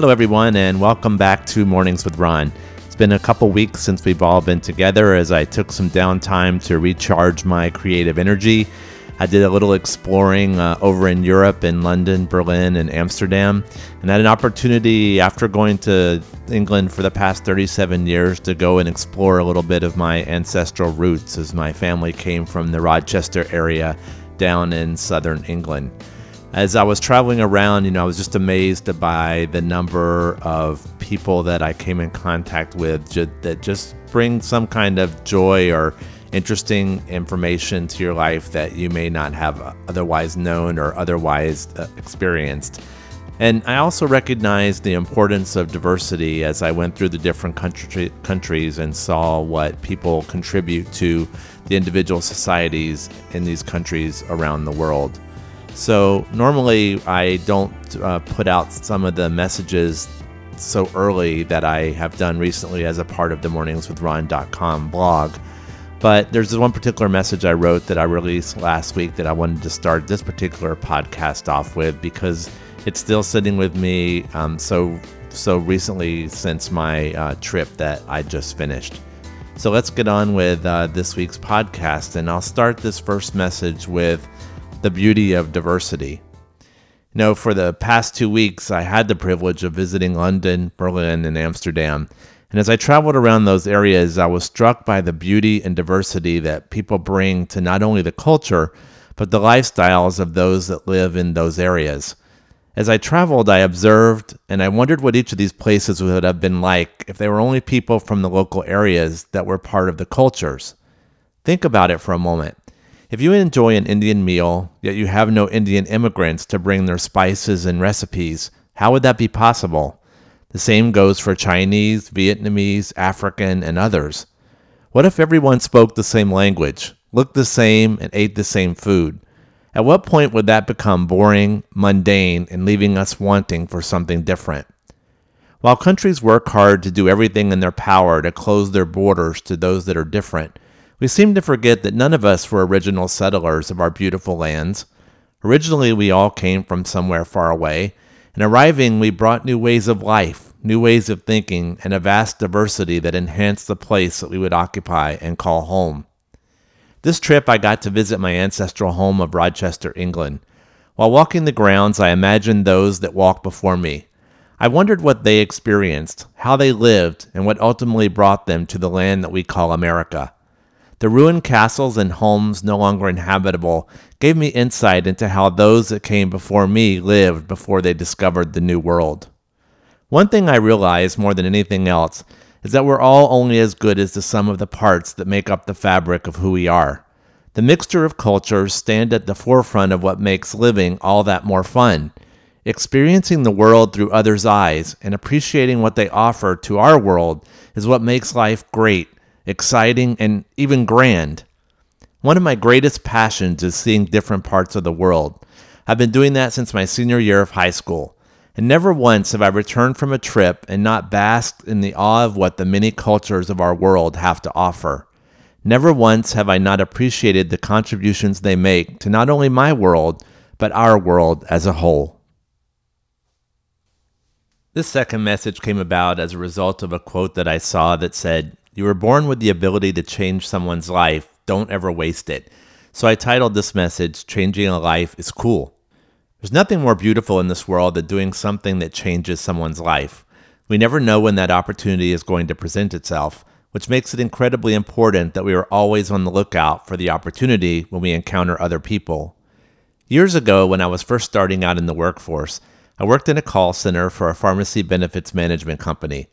Hello, everyone, and welcome back to Mornings with Ron. It's been a couple weeks since we've all been together as I took some downtime to recharge my creative energy. I did a little exploring uh, over in Europe, in London, Berlin, and Amsterdam, and had an opportunity after going to England for the past 37 years to go and explore a little bit of my ancestral roots as my family came from the Rochester area down in southern England as I was traveling around, you know, I was just amazed by the number of people that I came in contact with that just bring some kind of joy or interesting information to your life that you may not have otherwise known or otherwise uh, experienced. And I also recognized the importance of diversity as I went through the different country, countries and saw what people contribute to the individual societies in these countries around the world. So normally I don't uh, put out some of the messages so early that I have done recently as a part of the morningswithron.com blog. But there's this one particular message I wrote that I released last week that I wanted to start this particular podcast off with because it's still sitting with me um, so so recently since my uh, trip that I just finished. So let's get on with uh, this week's podcast, and I'll start this first message with the beauty of diversity. You know, for the past two weeks, I had the privilege of visiting London, Berlin, and Amsterdam. And as I traveled around those areas, I was struck by the beauty and diversity that people bring to not only the culture, but the lifestyles of those that live in those areas. As I traveled, I observed and I wondered what each of these places would have been like if they were only people from the local areas that were part of the cultures. Think about it for a moment. If you enjoy an Indian meal, yet you have no Indian immigrants to bring their spices and recipes, how would that be possible? The same goes for Chinese, Vietnamese, African, and others. What if everyone spoke the same language, looked the same, and ate the same food? At what point would that become boring, mundane, and leaving us wanting for something different? While countries work hard to do everything in their power to close their borders to those that are different, we seem to forget that none of us were original settlers of our beautiful lands. Originally, we all came from somewhere far away, and arriving, we brought new ways of life, new ways of thinking, and a vast diversity that enhanced the place that we would occupy and call home. This trip, I got to visit my ancestral home of Rochester, England. While walking the grounds, I imagined those that walked before me. I wondered what they experienced, how they lived, and what ultimately brought them to the land that we call America. The ruined castles and homes no longer inhabitable gave me insight into how those that came before me lived before they discovered the New World. One thing I realized more than anything else is that we're all only as good as the sum of the parts that make up the fabric of who we are. The mixture of cultures stand at the forefront of what makes living all that more fun. Experiencing the world through others' eyes and appreciating what they offer to our world is what makes life great exciting, and even grand. One of my greatest passions is seeing different parts of the world. I've been doing that since my senior year of high school, and never once have I returned from a trip and not basked in the awe of what the many cultures of our world have to offer. Never once have I not appreciated the contributions they make to not only my world, but our world as a whole. This second message came about as a result of a quote that I saw that said, you were born with the ability to change someone's life. Don't ever waste it. So I titled this message, Changing a Life is Cool. There's nothing more beautiful in this world than doing something that changes someone's life. We never know when that opportunity is going to present itself, which makes it incredibly important that we are always on the lookout for the opportunity when we encounter other people. Years ago, when I was first starting out in the workforce, I worked in a call center for a pharmacy benefits management company.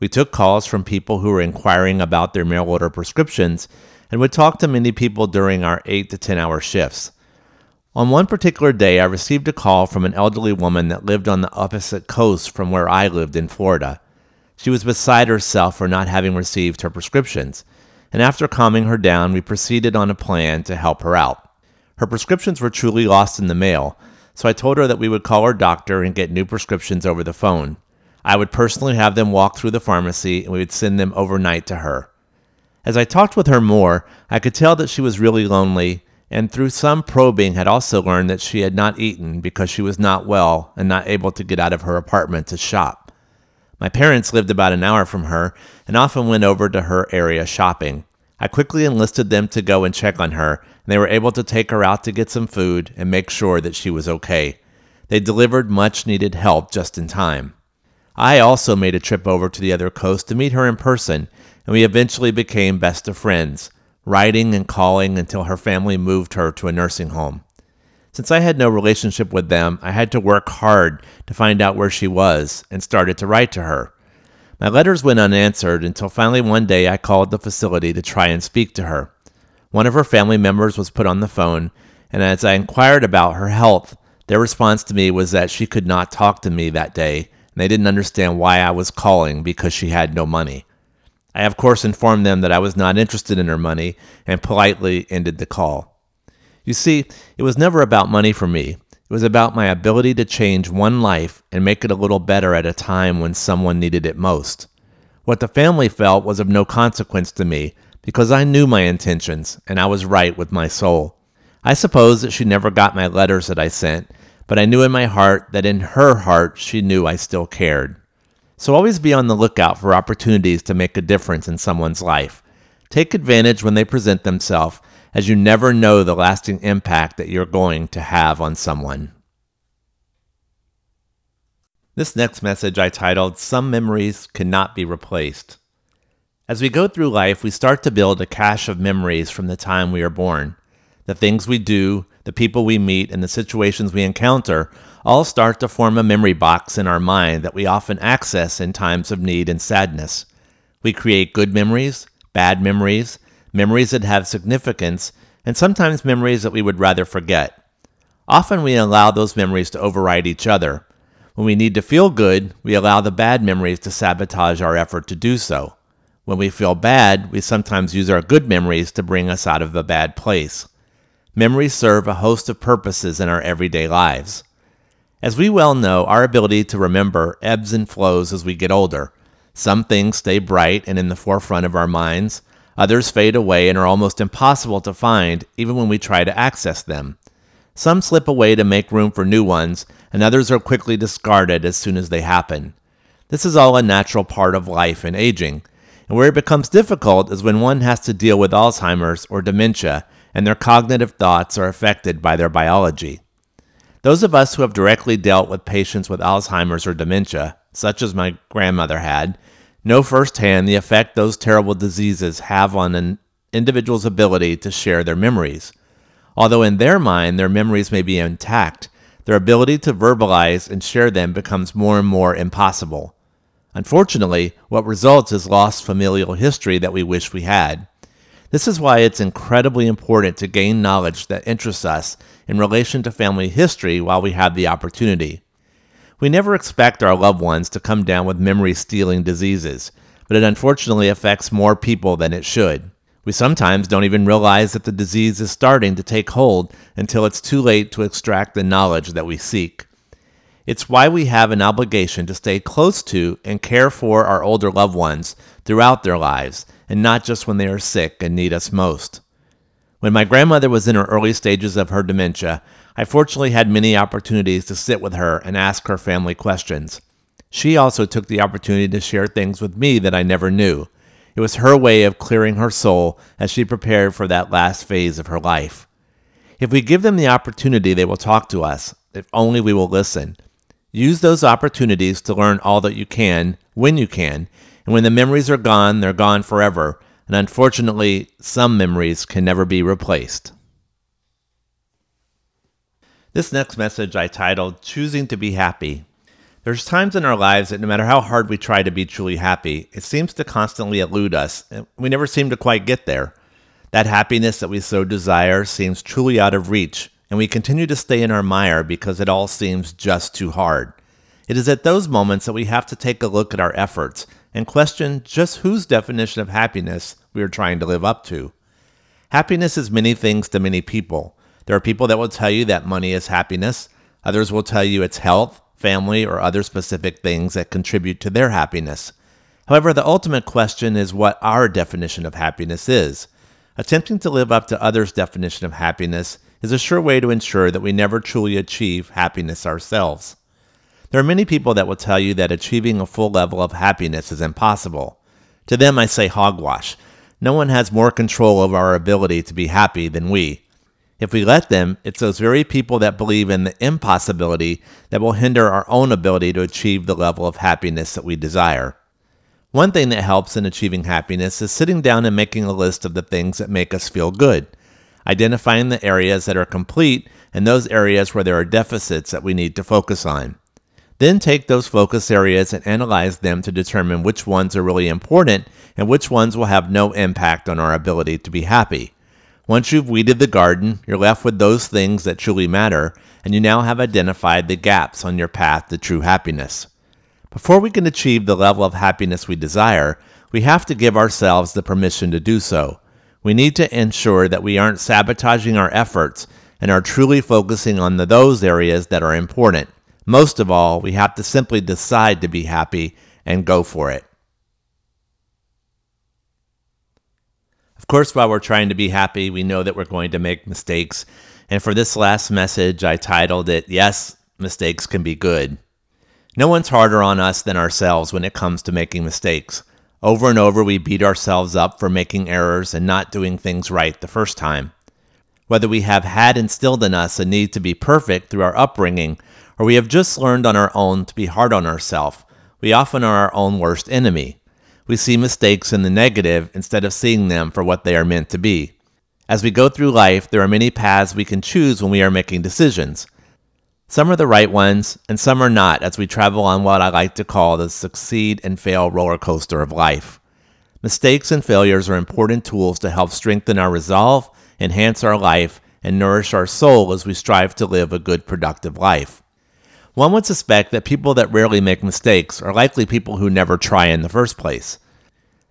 We took calls from people who were inquiring about their mail order prescriptions and would talk to many people during our 8 to 10 hour shifts. On one particular day, I received a call from an elderly woman that lived on the opposite coast from where I lived in Florida. She was beside herself for not having received her prescriptions, and after calming her down, we proceeded on a plan to help her out. Her prescriptions were truly lost in the mail, so I told her that we would call her doctor and get new prescriptions over the phone. I would personally have them walk through the pharmacy and we would send them overnight to her. As I talked with her more, I could tell that she was really lonely and through some probing had also learned that she had not eaten because she was not well and not able to get out of her apartment to shop. My parents lived about an hour from her and often went over to her area shopping. I quickly enlisted them to go and check on her, and they were able to take her out to get some food and make sure that she was okay. They delivered much needed help just in time. I also made a trip over to the other coast to meet her in person, and we eventually became best of friends, writing and calling until her family moved her to a nursing home. Since I had no relationship with them, I had to work hard to find out where she was and started to write to her. My letters went unanswered until finally one day I called the facility to try and speak to her. One of her family members was put on the phone, and as I inquired about her health, their response to me was that she could not talk to me that day, and they didn't understand why I was calling because she had no money. I, of course, informed them that I was not interested in her money and politely ended the call. You see, it was never about money for me. It was about my ability to change one life and make it a little better at a time when someone needed it most. What the family felt was of no consequence to me because I knew my intentions and I was right with my soul. I suppose that she never got my letters that I sent, but I knew in my heart that in her heart she knew I still cared. So always be on the lookout for opportunities to make a difference in someone's life. Take advantage when they present themselves as you never know the lasting impact that you're going to have on someone. This next message I titled, Some Memories Cannot Be Replaced. As we go through life, we start to build a cache of memories from the time we are born. The things we do, the people we meet, and the situations we encounter all start to form a memory box in our mind that we often access in times of need and sadness. We create good memories, bad memories, memories that have significance, and sometimes memories that we would rather forget. Often we allow those memories to override each other. When we need to feel good, we allow the bad memories to sabotage our effort to do so. When we feel bad, we sometimes use our good memories to bring us out of a bad place. Memories serve a host of purposes in our everyday lives. As we well know, our ability to remember ebbs and flows as we get older. Some things stay bright and in the forefront of our minds, Others fade away and are almost impossible to find even when we try to access them. Some slip away to make room for new ones, and others are quickly discarded as soon as they happen. This is all a natural part of life and aging. And where it becomes difficult is when one has to deal with Alzheimer's or dementia and their cognitive thoughts are affected by their biology. Those of us who have directly dealt with patients with Alzheimer's or dementia, such as my grandmother had, know firsthand the effect those terrible diseases have on an individual's ability to share their memories. Although in their mind their memories may be intact, their ability to verbalize and share them becomes more and more impossible. Unfortunately, what results is lost familial history that we wish we had. This is why it's incredibly important to gain knowledge that interests us in relation to family history while we have the opportunity. We never expect our loved ones to come down with memory stealing diseases, but it unfortunately affects more people than it should. We sometimes don't even realize that the disease is starting to take hold until it's too late to extract the knowledge that we seek. It's why we have an obligation to stay close to and care for our older loved ones throughout their lives, and not just when they are sick and need us most. When my grandmother was in her early stages of her dementia, I fortunately had many opportunities to sit with her and ask her family questions. She also took the opportunity to share things with me that I never knew. It was her way of clearing her soul as she prepared for that last phase of her life. If we give them the opportunity, they will talk to us, if only we will listen. Use those opportunities to learn all that you can, when you can, and when the memories are gone, they're gone forever, and unfortunately, some memories can never be replaced. This next message I titled Choosing to Be Happy. There's times in our lives that no matter how hard we try to be truly happy, it seems to constantly elude us, and we never seem to quite get there. That happiness that we so desire seems truly out of reach, and we continue to stay in our mire because it all seems just too hard. It is at those moments that we have to take a look at our efforts and question just whose definition of happiness we are trying to live up to. Happiness is many things to many people. There are people that will tell you that money is happiness. Others will tell you it's health, family, or other specific things that contribute to their happiness. However, the ultimate question is what our definition of happiness is. Attempting to live up to others' definition of happiness is a sure way to ensure that we never truly achieve happiness ourselves. There are many people that will tell you that achieving a full level of happiness is impossible. To them, I say hogwash. No one has more control over our ability to be happy than we. If we let them, it's those very people that believe in the impossibility that will hinder our own ability to achieve the level of happiness that we desire. One thing that helps in achieving happiness is sitting down and making a list of the things that make us feel good, identifying the areas that are complete and those areas where there are deficits that we need to focus on. Then take those focus areas and analyze them to determine which ones are really important and which ones will have no impact on our ability to be happy. Once you've weeded the garden, you're left with those things that truly matter, and you now have identified the gaps on your path to true happiness. Before we can achieve the level of happiness we desire, we have to give ourselves the permission to do so. We need to ensure that we aren't sabotaging our efforts and are truly focusing on the, those areas that are important. Most of all, we have to simply decide to be happy and go for it. Of course, while we're trying to be happy, we know that we're going to make mistakes. And for this last message, I titled it, Yes, Mistakes Can Be Good. No one's harder on us than ourselves when it comes to making mistakes. Over and over, we beat ourselves up for making errors and not doing things right the first time. Whether we have had instilled in us a need to be perfect through our upbringing or we have just learned on our own to be hard on ourselves, we often are our own worst enemy. We see mistakes in the negative instead of seeing them for what they are meant to be. As we go through life, there are many paths we can choose when we are making decisions. Some are the right ones, and some are not as we travel on what I like to call the succeed and fail roller coaster of life. Mistakes and failures are important tools to help strengthen our resolve, enhance our life, and nourish our soul as we strive to live a good, productive life. One would suspect that people that rarely make mistakes are likely people who never try in the first place.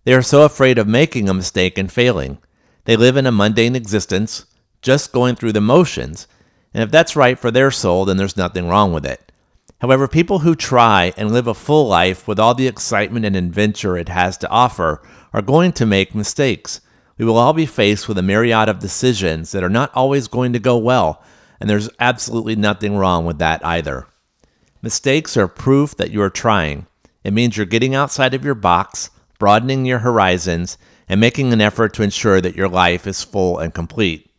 They are so afraid of making a mistake and failing. They live in a mundane existence, just going through the motions, and if that's right for their soul, then there's nothing wrong with it. However, people who try and live a full life with all the excitement and adventure it has to offer are going to make mistakes. We will all be faced with a myriad of decisions that are not always going to go well, and there's absolutely nothing wrong with that either. Mistakes are proof that you are trying. It means you're getting outside of your box, broadening your horizons, and making an effort to ensure that your life is full and complete.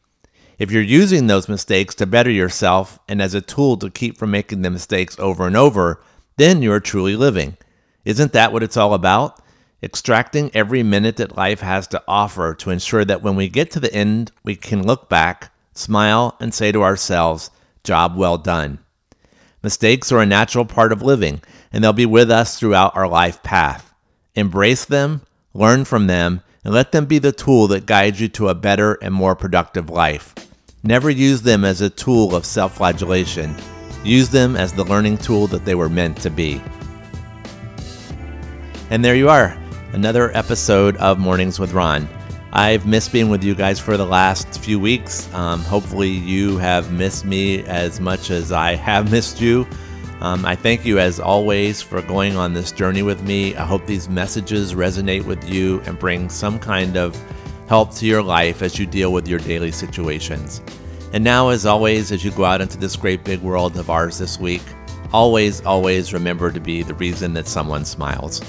If you're using those mistakes to better yourself and as a tool to keep from making the mistakes over and over, then you are truly living. Isn't that what it's all about? Extracting every minute that life has to offer to ensure that when we get to the end, we can look back, smile, and say to ourselves, Job well done. Mistakes are a natural part of living, and they'll be with us throughout our life path. Embrace them, learn from them, and let them be the tool that guides you to a better and more productive life. Never use them as a tool of self flagellation. Use them as the learning tool that they were meant to be. And there you are, another episode of Mornings with Ron. I've missed being with you guys for the last few weeks. Um, hopefully, you have missed me as much as I have missed you. Um, I thank you, as always, for going on this journey with me. I hope these messages resonate with you and bring some kind of help to your life as you deal with your daily situations. And now, as always, as you go out into this great big world of ours this week, always, always remember to be the reason that someone smiles.